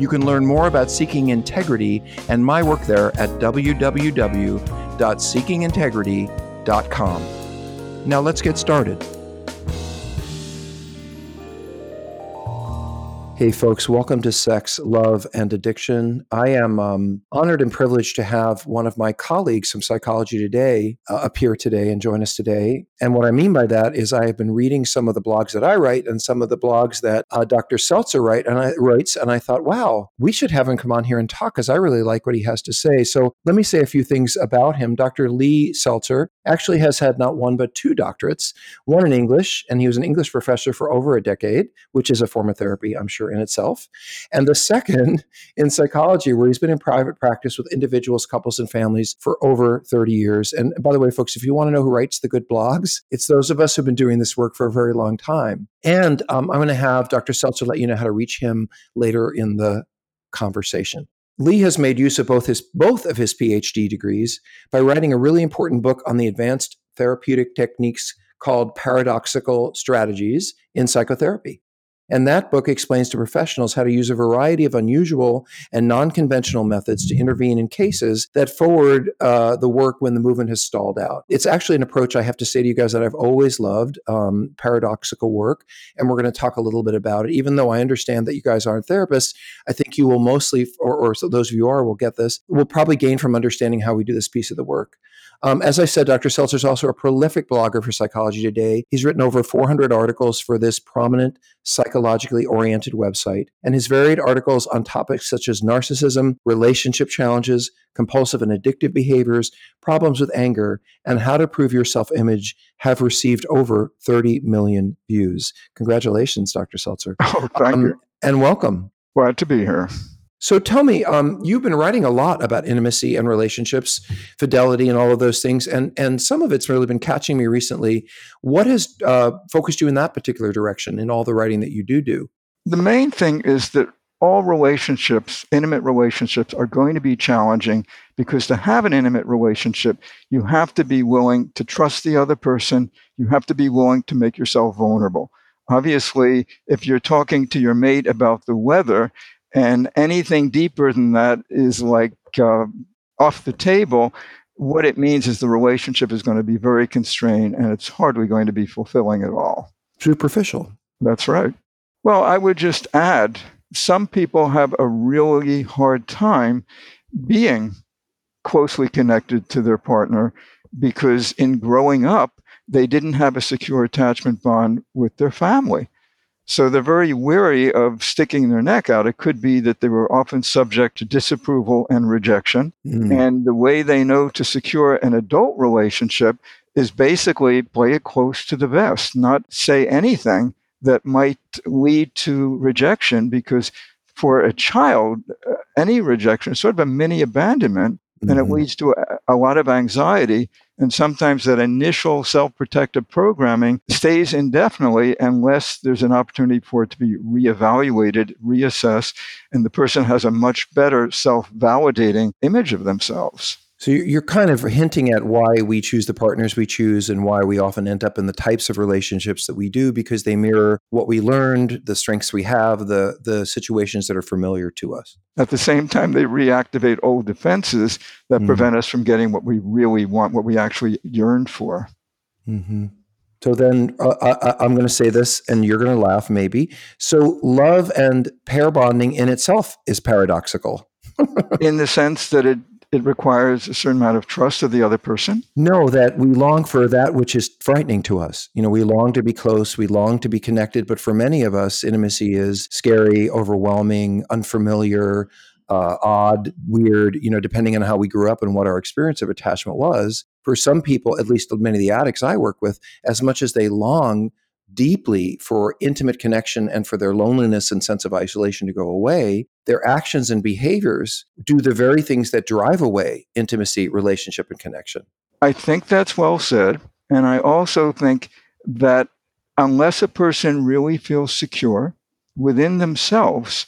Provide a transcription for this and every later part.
You can learn more about Seeking Integrity and my work there at www.seekingintegrity.com. Now let's get started. Hey, folks, welcome to Sex, Love, and Addiction. I am um, honored and privileged to have one of my colleagues from Psychology Today uh, appear today and join us today. And what I mean by that is I have been reading some of the blogs that I write and some of the blogs that uh, Dr. Seltzer write, and I, writes, and I thought, wow, we should have him come on here and talk because I really like what he has to say. So let me say a few things about him. Dr. Lee Seltzer actually has had not one but two doctorates, one in English, and he was an English professor for over a decade, which is a form of therapy, I'm sure in itself. And the second in psychology, where he's been in private practice with individuals, couples, and families for over 30 years. And by the way, folks, if you want to know who writes the good blogs, it's those of us who've been doing this work for a very long time. And um, I'm going to have Dr. Seltzer let you know how to reach him later in the conversation. Lee has made use of both his both of his PhD degrees by writing a really important book on the advanced therapeutic techniques called paradoxical strategies in psychotherapy. And that book explains to professionals how to use a variety of unusual and non conventional methods to intervene in cases that forward uh, the work when the movement has stalled out. It's actually an approach I have to say to you guys that I've always loved um, paradoxical work. And we're going to talk a little bit about it. Even though I understand that you guys aren't therapists, I think you will mostly, or, or so those of you who are, will get this, will probably gain from understanding how we do this piece of the work. Um, as I said, Dr. Seltzer is also a prolific blogger for Psychology Today. He's written over 400 articles for this prominent psychologically oriented website, and his varied articles on topics such as narcissism, relationship challenges, compulsive and addictive behaviors, problems with anger, and how to prove your self image have received over 30 million views. Congratulations, Dr. Seltzer. Oh, thank um, you. And welcome. Glad to be here. So tell me, um, you've been writing a lot about intimacy and relationships, fidelity, and all of those things, and and some of it's really been catching me recently. What has uh, focused you in that particular direction in all the writing that you do do? The main thing is that all relationships, intimate relationships, are going to be challenging because to have an intimate relationship, you have to be willing to trust the other person. You have to be willing to make yourself vulnerable. Obviously, if you're talking to your mate about the weather, and anything deeper than that is like uh, off the table. What it means is the relationship is going to be very constrained and it's hardly going to be fulfilling at all. Superficial. That's right. Well, I would just add some people have a really hard time being closely connected to their partner because in growing up, they didn't have a secure attachment bond with their family. So they're very weary of sticking their neck out. It could be that they were often subject to disapproval and rejection. Mm. And the way they know to secure an adult relationship is basically play it close to the vest, not say anything that might lead to rejection because for a child, uh, any rejection is sort of a mini abandonment mm-hmm. and it mm-hmm. leads to a, a lot of anxiety. And sometimes that initial self protective programming stays indefinitely unless there's an opportunity for it to be reevaluated, reassessed, and the person has a much better self validating image of themselves. So you're kind of hinting at why we choose the partners we choose and why we often end up in the types of relationships that we do because they mirror what we learned, the strengths we have, the the situations that are familiar to us. At the same time, they reactivate old defenses that mm-hmm. prevent us from getting what we really want, what we actually yearn for. Mm-hmm. So then uh, I, I'm going to say this, and you're going to laugh maybe. So love and pair bonding in itself is paradoxical. in the sense that it it requires a certain amount of trust of the other person. No, that we long for that which is frightening to us. You know, we long to be close, we long to be connected, but for many of us, intimacy is scary, overwhelming, unfamiliar, uh, odd, weird, you know, depending on how we grew up and what our experience of attachment was. For some people, at least many of the addicts I work with, as much as they long deeply for intimate connection and for their loneliness and sense of isolation to go away, their actions and behaviors do the very things that drive away intimacy, relationship, and connection. I think that's well said. And I also think that unless a person really feels secure within themselves,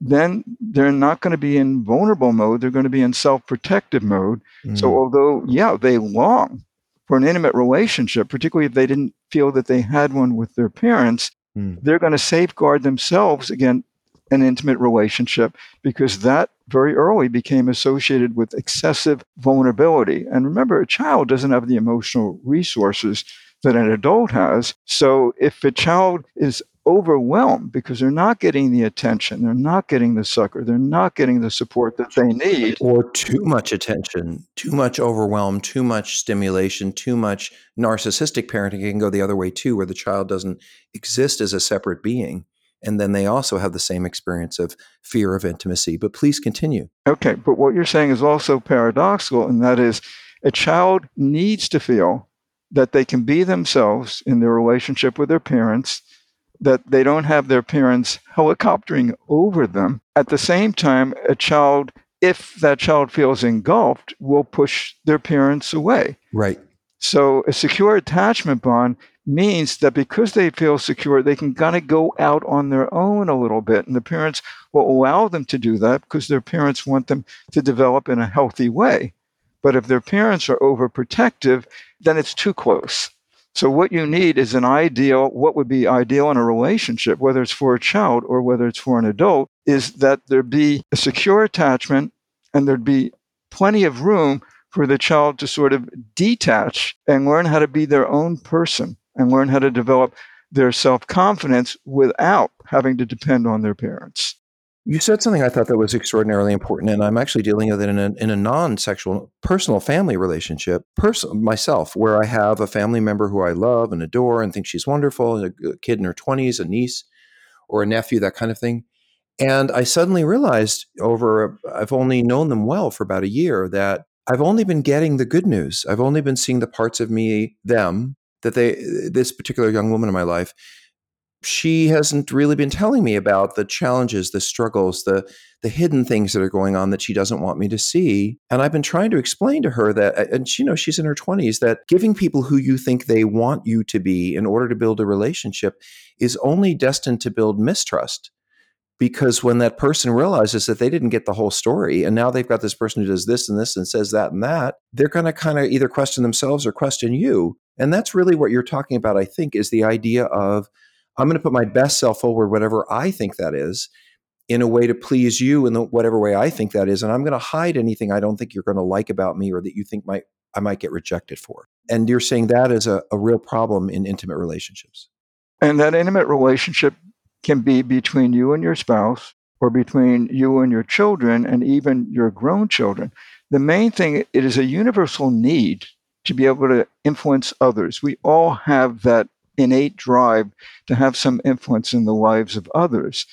then they're not going to be in vulnerable mode. They're going to be in self protective mode. Mm. So, although, yeah, they long for an intimate relationship, particularly if they didn't feel that they had one with their parents, mm. they're going to safeguard themselves against an intimate relationship because that very early became associated with excessive vulnerability. And remember, a child doesn't have the emotional resources that an adult has. So if a child is overwhelmed because they're not getting the attention, they're not getting the succor, they're not getting the support that they need. Or too much attention, too much overwhelm, too much stimulation, too much narcissistic parenting can go the other way too, where the child doesn't exist as a separate being. And then they also have the same experience of fear of intimacy. But please continue. Okay. But what you're saying is also paradoxical, and that is a child needs to feel that they can be themselves in their relationship with their parents that they don't have their parents helicoptering over them. At the same time, a child, if that child feels engulfed, will push their parents away. Right. So a secure attachment bond means that because they feel secure, they can kind of go out on their own a little bit. And the parents will allow them to do that because their parents want them to develop in a healthy way. But if their parents are overprotective, then it's too close. So, what you need is an ideal, what would be ideal in a relationship, whether it's for a child or whether it's for an adult, is that there be a secure attachment and there'd be plenty of room for the child to sort of detach and learn how to be their own person and learn how to develop their self confidence without having to depend on their parents. You said something I thought that was extraordinarily important, and I'm actually dealing with it in a, in a non-sexual, personal family relationship, pers- myself, where I have a family member who I love and adore and think she's wonderful, a kid in her 20s, a niece or a nephew, that kind of thing. And I suddenly realized over, I've only known them well for about a year, that I've only been getting the good news. I've only been seeing the parts of me, them, that they, this particular young woman in my life, she hasn't really been telling me about the challenges, the struggles, the the hidden things that are going on that she doesn't want me to see. And I've been trying to explain to her that and she you know she's in her 20s that giving people who you think they want you to be in order to build a relationship is only destined to build mistrust. Because when that person realizes that they didn't get the whole story and now they've got this person who does this and this and says that and that, they're going to kind of either question themselves or question you. And that's really what you're talking about, I think, is the idea of I'm going to put my best self forward, whatever I think that is, in a way to please you in the, whatever way I think that is. And I'm going to hide anything I don't think you're going to like about me or that you think might I might get rejected for. And you're saying that is a, a real problem in intimate relationships. And that intimate relationship can be between you and your spouse or between you and your children and even your grown children. The main thing, it is a universal need to be able to influence others. We all have that innate drive to have some influence in the lives of others.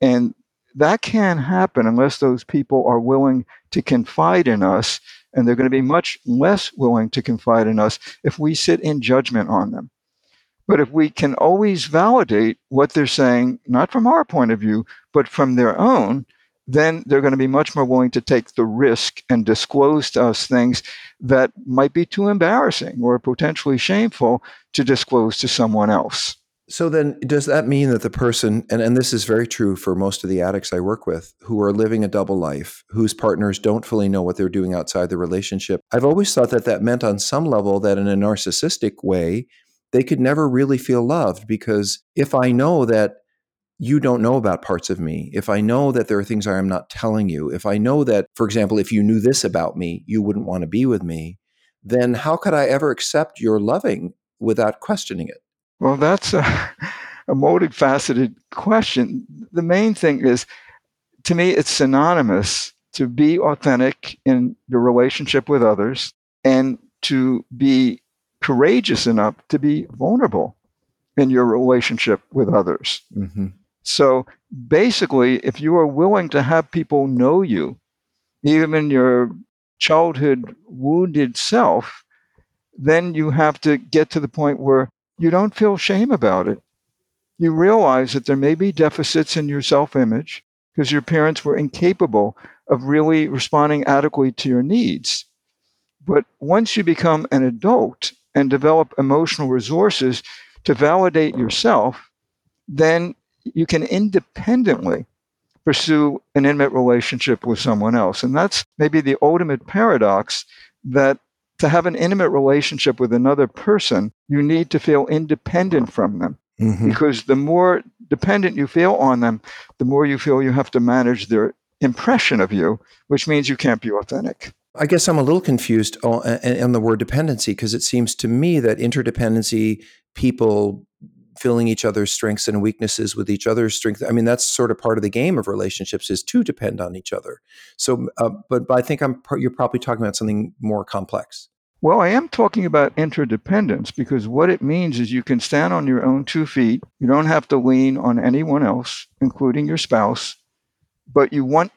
And that can't happen unless those people are willing to confide in us. And they're going to be much less willing to confide in us if we sit in judgment on them. But if we can always validate what they're saying, not from our point of view, but from their own, then they're going to be much more willing to take the risk and disclose to us things that might be too embarrassing or potentially shameful to disclose to someone else. So then does that mean that the person and, and this is very true for most of the addicts I work with who are living a double life, whose partners don't fully know what they're doing outside the relationship. I've always thought that that meant on some level that in a narcissistic way they could never really feel loved because if I know that you don't know about parts of me, if I know that there are things I am not telling you, if I know that, for example, if you knew this about me, you wouldn't want to be with me, then how could I ever accept your loving without questioning it? Well, that's a, a multifaceted question. The main thing is, to me, it's synonymous to be authentic in your relationship with others and to be courageous enough to be vulnerable in your relationship with others. Mm-hmm. So basically, if you are willing to have people know you, even your childhood wounded self, then you have to get to the point where you don't feel shame about it. You realize that there may be deficits in your self image because your parents were incapable of really responding adequately to your needs. But once you become an adult and develop emotional resources to validate yourself, then you can independently pursue an intimate relationship with someone else. And that's maybe the ultimate paradox that to have an intimate relationship with another person, you need to feel independent from them. Mm-hmm. Because the more dependent you feel on them, the more you feel you have to manage their impression of you, which means you can't be authentic. I guess I'm a little confused on, the word dependency because it seems to me that interdependency, people filling each other's strengths and weaknesses with each other's strength. I mean, that's sort of part of the game of relationships is to depend on each other. So, uh, but, but I think I'm you're probably talking about something more complex. Well, I am talking about interdependence because what it means is you can stand on your own two feet. You don't have to lean on anyone else, including your spouse, but you want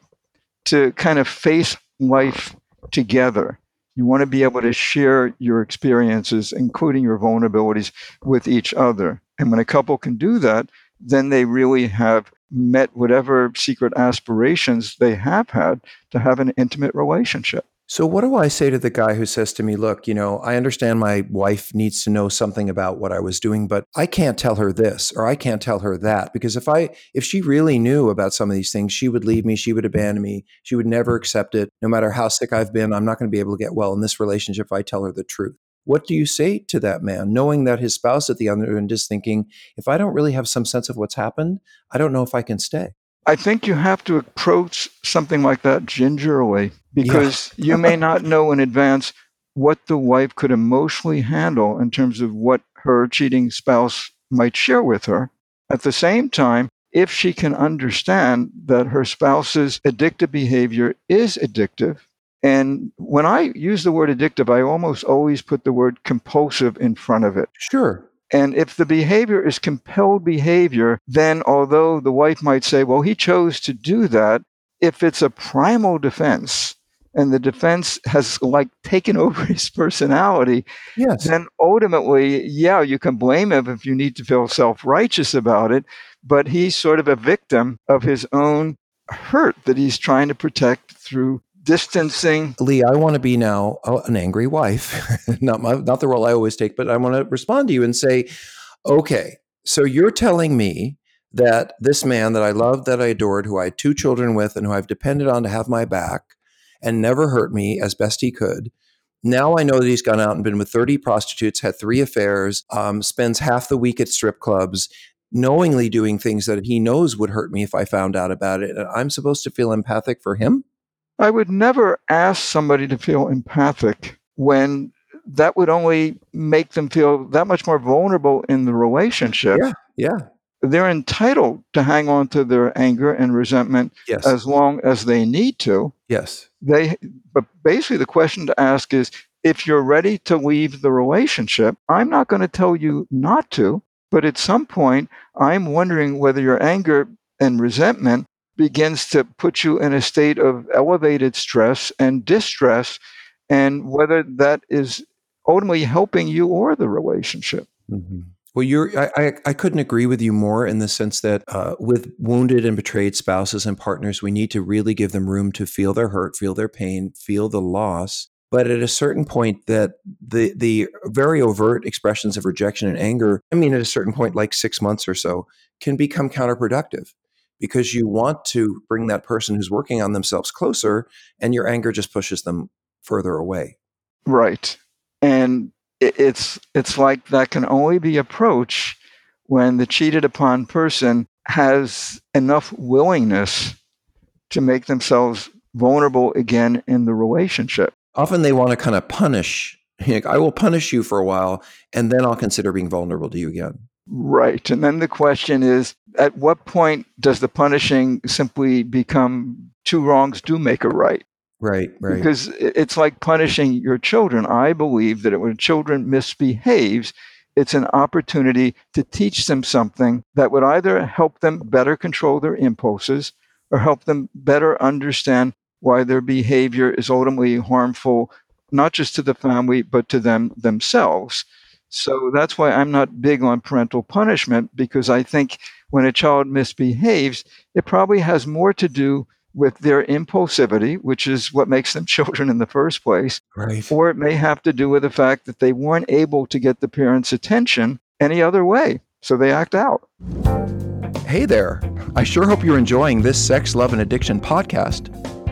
to kind of face life together. You want to be able to share your experiences, including your vulnerabilities, with each other. And when a couple can do that, then they really have met whatever secret aspirations they have had to have an intimate relationship. So, what do I say to the guy who says to me, Look, you know, I understand my wife needs to know something about what I was doing, but I can't tell her this or I can't tell her that. Because if I, if she really knew about some of these things, she would leave me, she would abandon me, she would never accept it. No matter how sick I've been, I'm not going to be able to get well in this relationship if I tell her the truth. What do you say to that man, knowing that his spouse at the other end is thinking, if I don't really have some sense of what's happened, I don't know if I can stay? I think you have to approach something like that gingerly because yeah. you may not know in advance what the wife could emotionally handle in terms of what her cheating spouse might share with her. At the same time, if she can understand that her spouse's addictive behavior is addictive, and when I use the word addictive, I almost always put the word compulsive in front of it. Sure. And if the behavior is compelled behavior, then although the wife might say, well, he chose to do that, if it's a primal defense and the defense has like taken over his personality, yes. then ultimately, yeah, you can blame him if you need to feel self righteous about it. But he's sort of a victim of his own hurt that he's trying to protect through distancing. Lee, I want to be now an angry wife, not my, not the role I always take, but I want to respond to you and say, okay, so you're telling me that this man that I loved, that I adored, who I had two children with, and who I've depended on to have my back and never hurt me as best he could. Now I know that he's gone out and been with 30 prostitutes, had three affairs, um, spends half the week at strip clubs, knowingly doing things that he knows would hurt me if I found out about it. And I'm supposed to feel empathic for him? I would never ask somebody to feel empathic when that would only make them feel that much more vulnerable in the relationship. Yeah, yeah. They're entitled to hang on to their anger and resentment yes. as long as they need to. Yes. They but basically the question to ask is if you're ready to leave the relationship, I'm not going to tell you not to, but at some point I'm wondering whether your anger and resentment begins to put you in a state of elevated stress and distress, and whether that is ultimately helping you or the relationship. Mm-hmm. Well, you're, I, I, couldn't agree with you more in the sense that uh, with wounded and betrayed spouses and partners, we need to really give them room to feel their hurt, feel their pain, feel the loss. But at a certain point, that the the very overt expressions of rejection and anger, I mean, at a certain point, like six months or so, can become counterproductive because you want to bring that person who's working on themselves closer and your anger just pushes them further away. Right. And it's it's like that can only be approached when the cheated upon person has enough willingness to make themselves vulnerable again in the relationship. Often they want to kind of punish Like, I will punish you for a while and then I'll consider being vulnerable to you again. Right. And then the question is at what point does the punishing simply become two wrongs do make a right? Right, right. Because it's like punishing your children. I believe that when children misbehaves, it's an opportunity to teach them something that would either help them better control their impulses or help them better understand why their behavior is ultimately harmful, not just to the family, but to them themselves. So that's why I'm not big on parental punishment because I think when a child misbehaves, it probably has more to do with their impulsivity, which is what makes them children in the first place. Right. Or it may have to do with the fact that they weren't able to get the parents' attention any other way. So they act out. Hey there. I sure hope you're enjoying this Sex, Love, and Addiction podcast.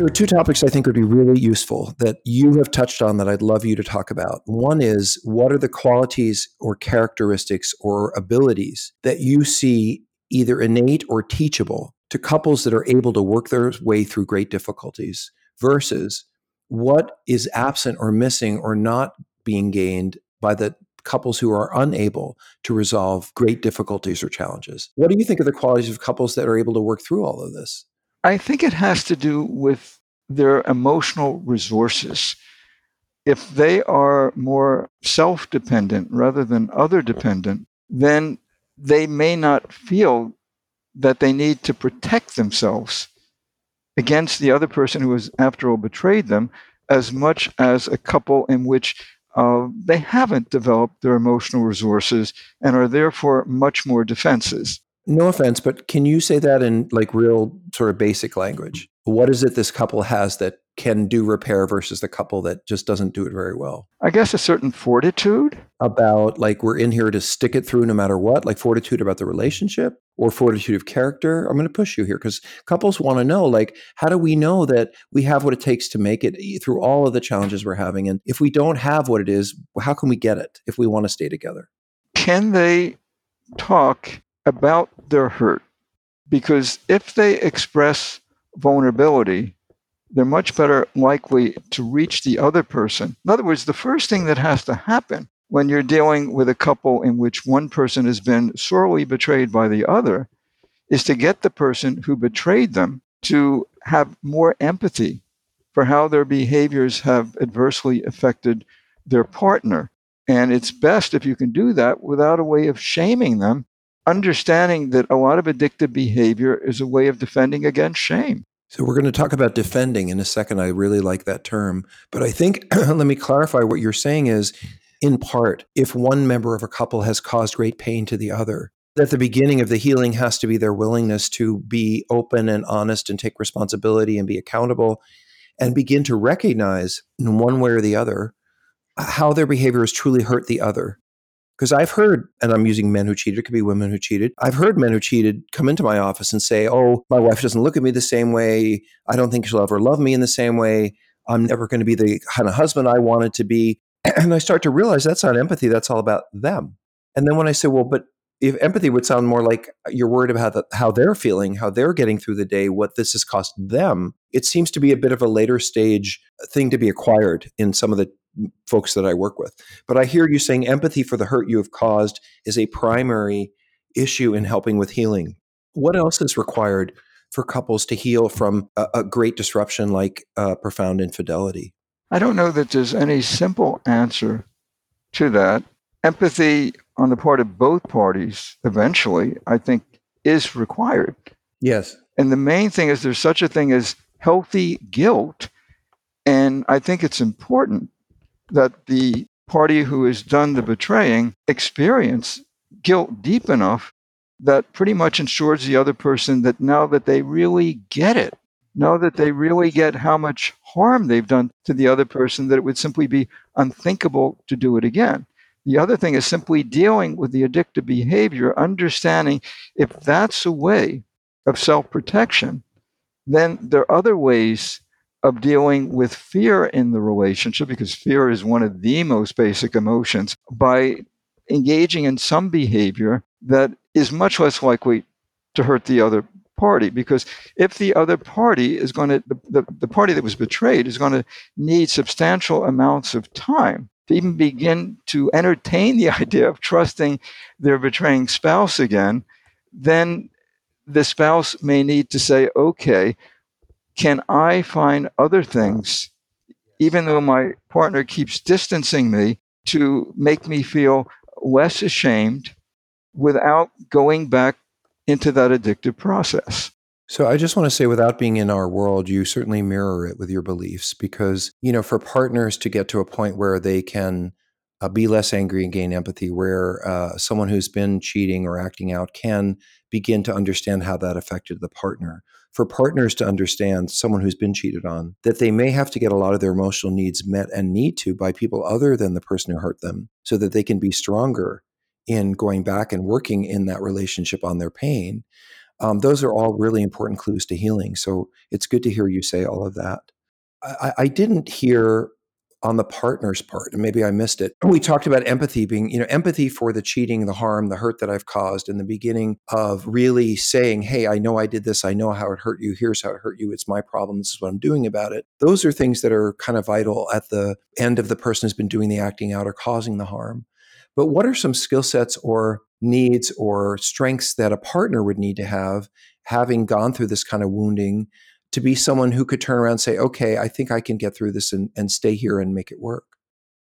There are two topics I think would be really useful that you have touched on that I'd love you to talk about. One is what are the qualities or characteristics or abilities that you see either innate or teachable to couples that are able to work their way through great difficulties versus what is absent or missing or not being gained by the couples who are unable to resolve great difficulties or challenges. What do you think are the qualities of couples that are able to work through all of this? I think it has to do with their emotional resources. If they are more self dependent rather than other dependent, then they may not feel that they need to protect themselves against the other person who has, after all, betrayed them as much as a couple in which uh, they haven't developed their emotional resources and are therefore much more defenses. No offense, but can you say that in like real sort of basic language? What is it this couple has that can do repair versus the couple that just doesn't do it very well? I guess a certain fortitude. About like we're in here to stick it through no matter what, like fortitude about the relationship or fortitude of character. I'm going to push you here because couples want to know like, how do we know that we have what it takes to make it through all of the challenges we're having? And if we don't have what it is, how can we get it if we want to stay together? Can they talk about their hurt. Because if they express vulnerability, they're much better likely to reach the other person. In other words, the first thing that has to happen when you're dealing with a couple in which one person has been sorely betrayed by the other is to get the person who betrayed them to have more empathy for how their behaviors have adversely affected their partner. And it's best if you can do that without a way of shaming them understanding that a lot of addictive behavior is a way of defending against shame. So we're going to talk about defending in a second. I really like that term. But I think, let me clarify what you're saying is in part, if one member of a couple has caused great pain to the other, that the beginning of the healing has to be their willingness to be open and honest and take responsibility and be accountable and begin to recognize in one way or the other uh, how their behavior has truly hurt the other because I've heard, and I'm using men who cheated, it could be women who cheated. I've heard men who cheated come into my office and say, Oh, my wife doesn't look at me the same way. I don't think she'll ever love me in the same way. I'm never going to be the kind of husband I wanted to be. And I start to realize that's not empathy. That's all about them. And then when I say, Well, but if empathy would sound more like you're worried about how, the, how they're feeling, how they're getting through the day, what this has cost them, it seems to be a bit of a later stage thing to be acquired in some of the folks that I work with. But I hear you saying empathy for the hurt you have caused is a primary issue in helping with healing. What else is required for couples to heal from a, a great disruption like uh, profound infidelity? I don't know that there's any simple answer to that. Empathy on the part of both parties, eventually, I think, is required. Yes. And the main thing is there's such a thing as healthy guilt. And I think it's important that the party who has done the betraying experience guilt deep enough that pretty much ensures the other person that now that they really get it, know that they really get how much harm they've done to the other person that it would simply be unthinkable to do it again. The other thing is simply dealing with the addictive behavior, understanding if that's a way of self protection, then there are other ways of dealing with fear in the relationship, because fear is one of the most basic emotions, by engaging in some behavior that is much less likely to hurt the other party. Because if the other party is going to the, the, the, party that was betrayed is going to need substantial amounts of time to even begin to entertain the idea of trusting their betraying spouse again then the spouse may need to say okay can i find other things even though my partner keeps distancing me to make me feel less ashamed without going back into that addictive process. So I just want to say without being in our world, you certainly mirror it with your beliefs because, you know, for partners to get to a point where they can uh, be less angry and gain empathy, where uh, someone who's been cheating or acting out can begin to understand how that affected the partner. For partners to understand someone who's been cheated on, that they may have to get a lot of their emotional needs met and need to by people other than the person who hurt them so that they can be stronger in going back and working in that relationship on their pain. Um, those are all really important clues to healing. So it's good to hear you say all of that. I, I didn't hear on the partner's part, and maybe I missed it. We talked about empathy being, you know, empathy for the cheating, the harm, the hurt that I've caused, in the beginning of really saying, Hey, I know I did this. I know how it hurt you. Here's how it hurt you. It's my problem. This is what I'm doing about it. Those are things that are kind of vital at the end of the person who's been doing the acting out or causing the harm. But what are some skill sets or needs or strengths that a partner would need to have, having gone through this kind of wounding, to be someone who could turn around and say, okay, I think I can get through this and, and stay here and make it work?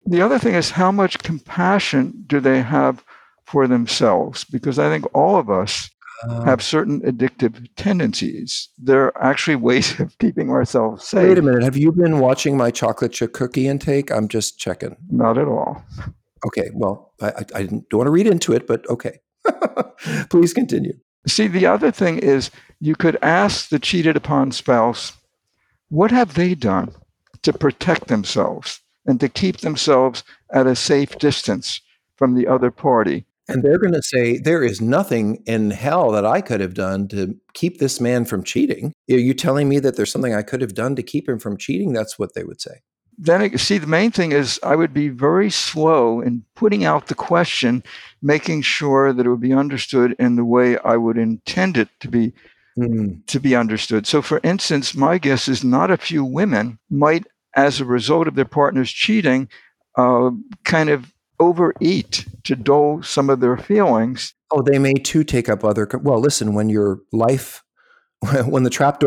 The other thing is how much compassion do they have for themselves? Because I think all of us uh, have certain addictive tendencies. There are actually ways of keeping ourselves safe. Wait a minute. Have you been watching my chocolate chip cookie intake? I'm just checking. Not at all. Okay, well, I, I, I don't want to read into it, but okay. Please continue. See, the other thing is you could ask the cheated upon spouse, what have they done to protect themselves and to keep themselves at a safe distance from the other party? And they're going to say, There is nothing in hell that I could have done to keep this man from cheating. Are you telling me that there's something I could have done to keep him from cheating? That's what they would say then see the main thing is i would be very slow in putting out the question making sure that it would be understood in the way i would intend it to be mm. to be understood so for instance my guess is not a few women might as a result of their partner's cheating uh, kind of overeat to dull some of their feelings oh they may too take up other well listen when your life when the trap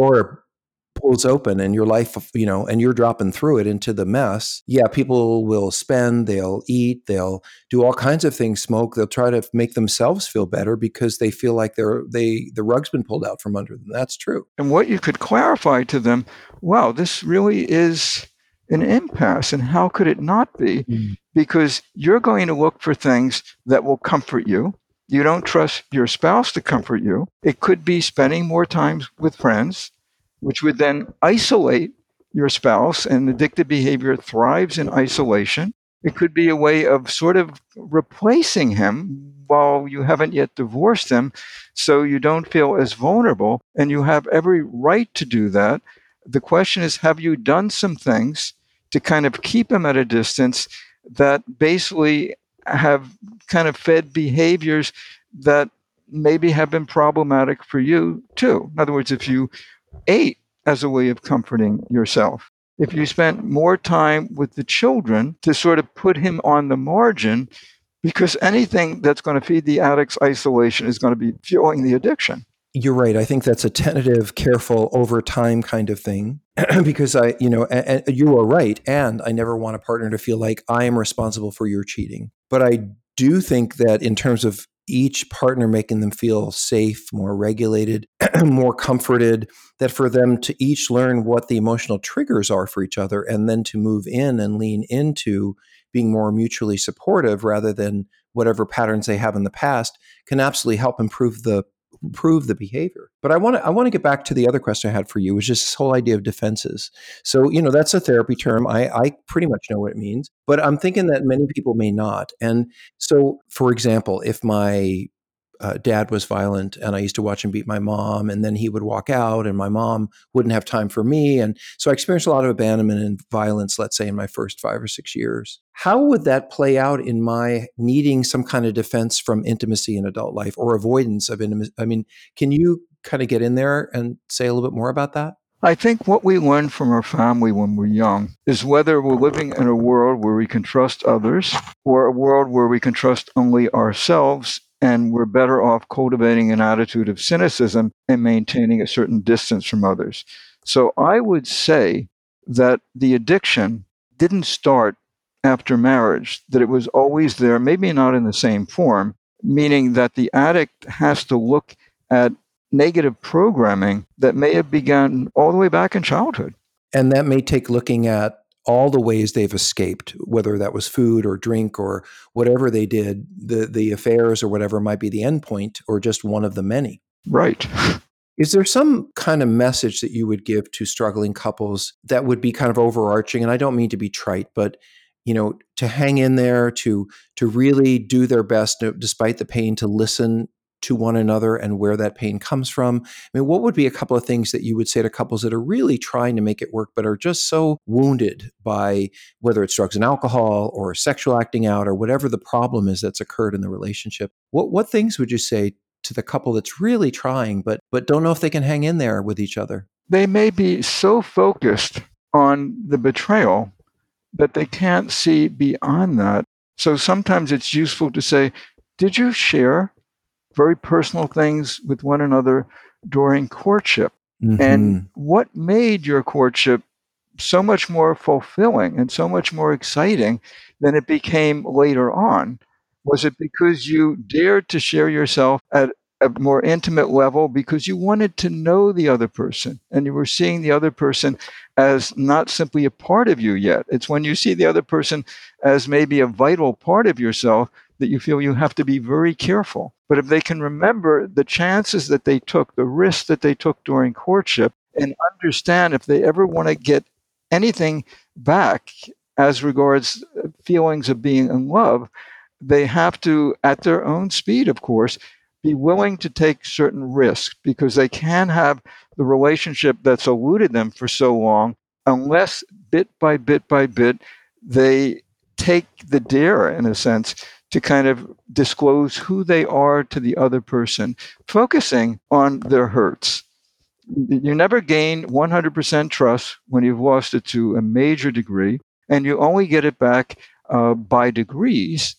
pulls open and your life you know and you're dropping through it into the mess yeah people will spend they'll eat they'll do all kinds of things smoke they'll try to make themselves feel better because they feel like they're they the rug's been pulled out from under them. That's true. And what you could clarify to them wow this really is an impasse and how could it not be? Mm. because you're going to look for things that will comfort you. You don't trust your spouse to comfort you. It could be spending more time with friends which would then isolate your spouse, and addictive behavior thrives in isolation. It could be a way of sort of replacing him while you haven't yet divorced him, so you don't feel as vulnerable, and you have every right to do that. The question is have you done some things to kind of keep him at a distance that basically have kind of fed behaviors that maybe have been problematic for you too? In other words, if you ate as a way of comforting yourself. If you spent more time with the children to sort of put him on the margin, because anything that's going to feed the addict's isolation is going to be fueling the addiction. You're right. I think that's a tentative, careful, over time kind of thing. because I, you know, and, and you are right. And I never want a partner to feel like I am responsible for your cheating. But I do think that in terms of each partner making them feel safe, more regulated, more comforted, that for them to each learn what the emotional triggers are for each other and then to move in and lean into being more mutually supportive rather than whatever patterns they have in the past can absolutely help improve the improve the behavior. But I want to I want to get back to the other question I had for you, which is this whole idea of defenses. So you know that's a therapy term. I I pretty much know what it means, but I'm thinking that many people may not. And so, for example, if my uh, dad was violent and I used to watch him beat my mom and then he would walk out and my mom wouldn't have time for me and so I experienced a lot of abandonment and violence let's say in my first 5 or 6 years. How would that play out in my needing some kind of defense from intimacy in adult life or avoidance of intimacy? I mean, can you kind of get in there and say a little bit more about that? I think what we learn from our family when we're young is whether we're living in a world where we can trust others or a world where we can trust only ourselves and we're better off cultivating an attitude of cynicism and maintaining a certain distance from others. So I would say that the addiction didn't start after marriage, that it was always there, maybe not in the same form, meaning that the addict has to look at negative programming that may have begun all the way back in childhood. And that may take looking at all the ways they've escaped, whether that was food or drink or whatever they did, the the affairs or whatever might be the end point or just one of the many. Right. Is there some kind of message that you would give to struggling couples that would be kind of overarching? And I don't mean to be trite, but you know, to hang in there, to to really do their best despite the pain, to listen to one another and where that pain comes from. I mean, what would be a couple of things that you would say to couples that are really trying to make it work, but are just so wounded by whether it's drugs and alcohol or sexual acting out or whatever the problem is that's occurred in the relationship? What what things would you say to the couple that's really trying but but don't know if they can hang in there with each other? They may be so focused on the betrayal that they can't see beyond that. So sometimes it's useful to say, Did you share very personal things with one another during courtship. Mm-hmm. And what made your courtship so much more fulfilling and so much more exciting than it became later on? Was it because you dared to share yourself at a more intimate level because you wanted to know the other person and you were seeing the other person as not simply a part of you yet. It's when you see the other person as maybe a vital part of yourself that you feel you have to be very careful. But if they can remember the chances that they took, the risks that they took during courtship, and understand if they ever want to get anything back as regards feelings of being in love, they have to, at their own speed, of course, be willing to take certain risks because they can have the relationship that's eluded them for so long unless bit by bit by bit they take the dare, in a sense, to kind of disclose who they are to the other person, focusing on their hurts. You never gain 100% trust when you've lost it to a major degree, and you only get it back uh, by degrees.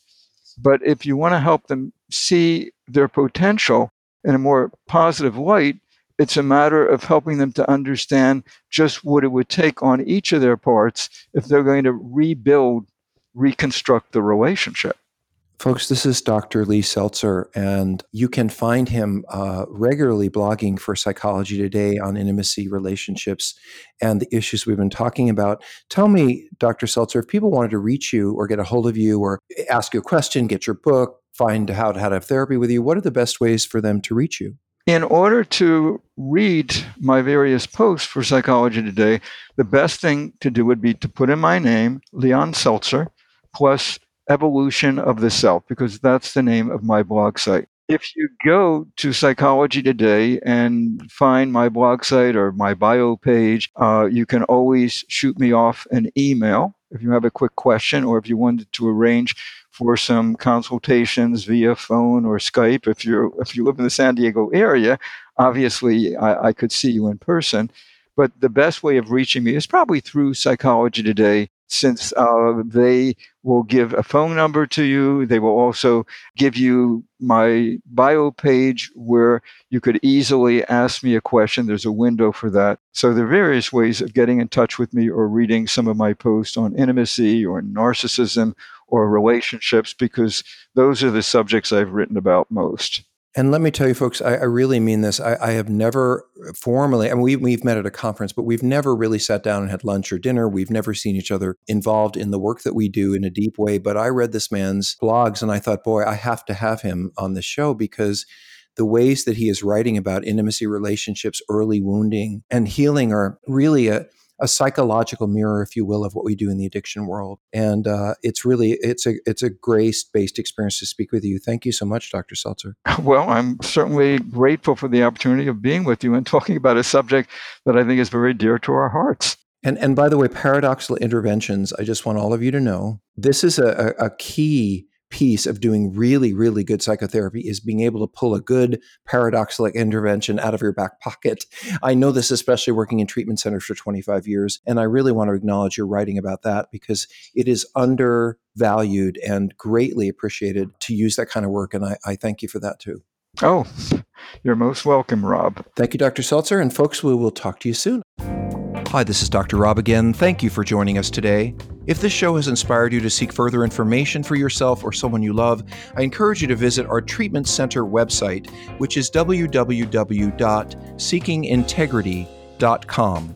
But if you want to help them see their potential in a more positive light, it's a matter of helping them to understand just what it would take on each of their parts if they're going to rebuild, reconstruct the relationship. Folks, this is Dr. Lee Seltzer, and you can find him uh, regularly blogging for Psychology Today on intimacy, relationships, and the issues we've been talking about. Tell me, Dr. Seltzer, if people wanted to reach you or get a hold of you or ask you a question, get your book, find out how to have therapy with you, what are the best ways for them to reach you? In order to read my various posts for Psychology Today, the best thing to do would be to put in my name, Leon Seltzer, plus Evolution of the Self, because that's the name of my blog site. If you go to Psychology Today and find my blog site or my bio page, uh, you can always shoot me off an email if you have a quick question or if you wanted to arrange for some consultations via phone or Skype. If you if you live in the San Diego area, obviously I, I could see you in person. But the best way of reaching me is probably through Psychology Today since uh, they will give a phone number to you. They will also give you my bio page where you could easily ask me a question. There's a window for that. So there are various ways of getting in touch with me or reading some of my posts on intimacy or narcissism or relationships because those are the subjects I've written about most. And let me tell you, folks, I, I really mean this. I, I, have never formally, I mean, we, we've met at a conference, but we've never really sat down and had lunch or dinner. We've never seen each other involved in the work that we do in a deep way. But I read this man's blogs and I thought, boy, I have to have him on the show because the ways that he is writing about intimacy relationships, early wounding, and healing are really a a psychological mirror, if you will, of what we do in the addiction world. And uh, it's really it's a it's a grace based experience to speak with you. Thank you so much, Dr. Seltzer. Well, I'm certainly grateful for the opportunity of being with you and talking about a subject that I think is very dear to our hearts. And and by the way, paradoxical interventions. I just want all of you to know this is a, a key piece of doing really, really good psychotherapy is being able to pull a good paradoxical intervention out of your back pocket. I know this, especially working in treatment centers for 25 years. And I really want to acknowledge your writing about that because it is undervalued and greatly appreciated to use that kind of work. And I, I thank you for that too. Oh, you're most welcome, Rob. Thank you, Dr. Seltzer. And folks, we will talk to you soon. Hi, this is Dr. Rob again. Thank you for joining us today. If this show has inspired you to seek further information for yourself or someone you love, I encourage you to visit our treatment center website, which is www.seekingintegrity.com.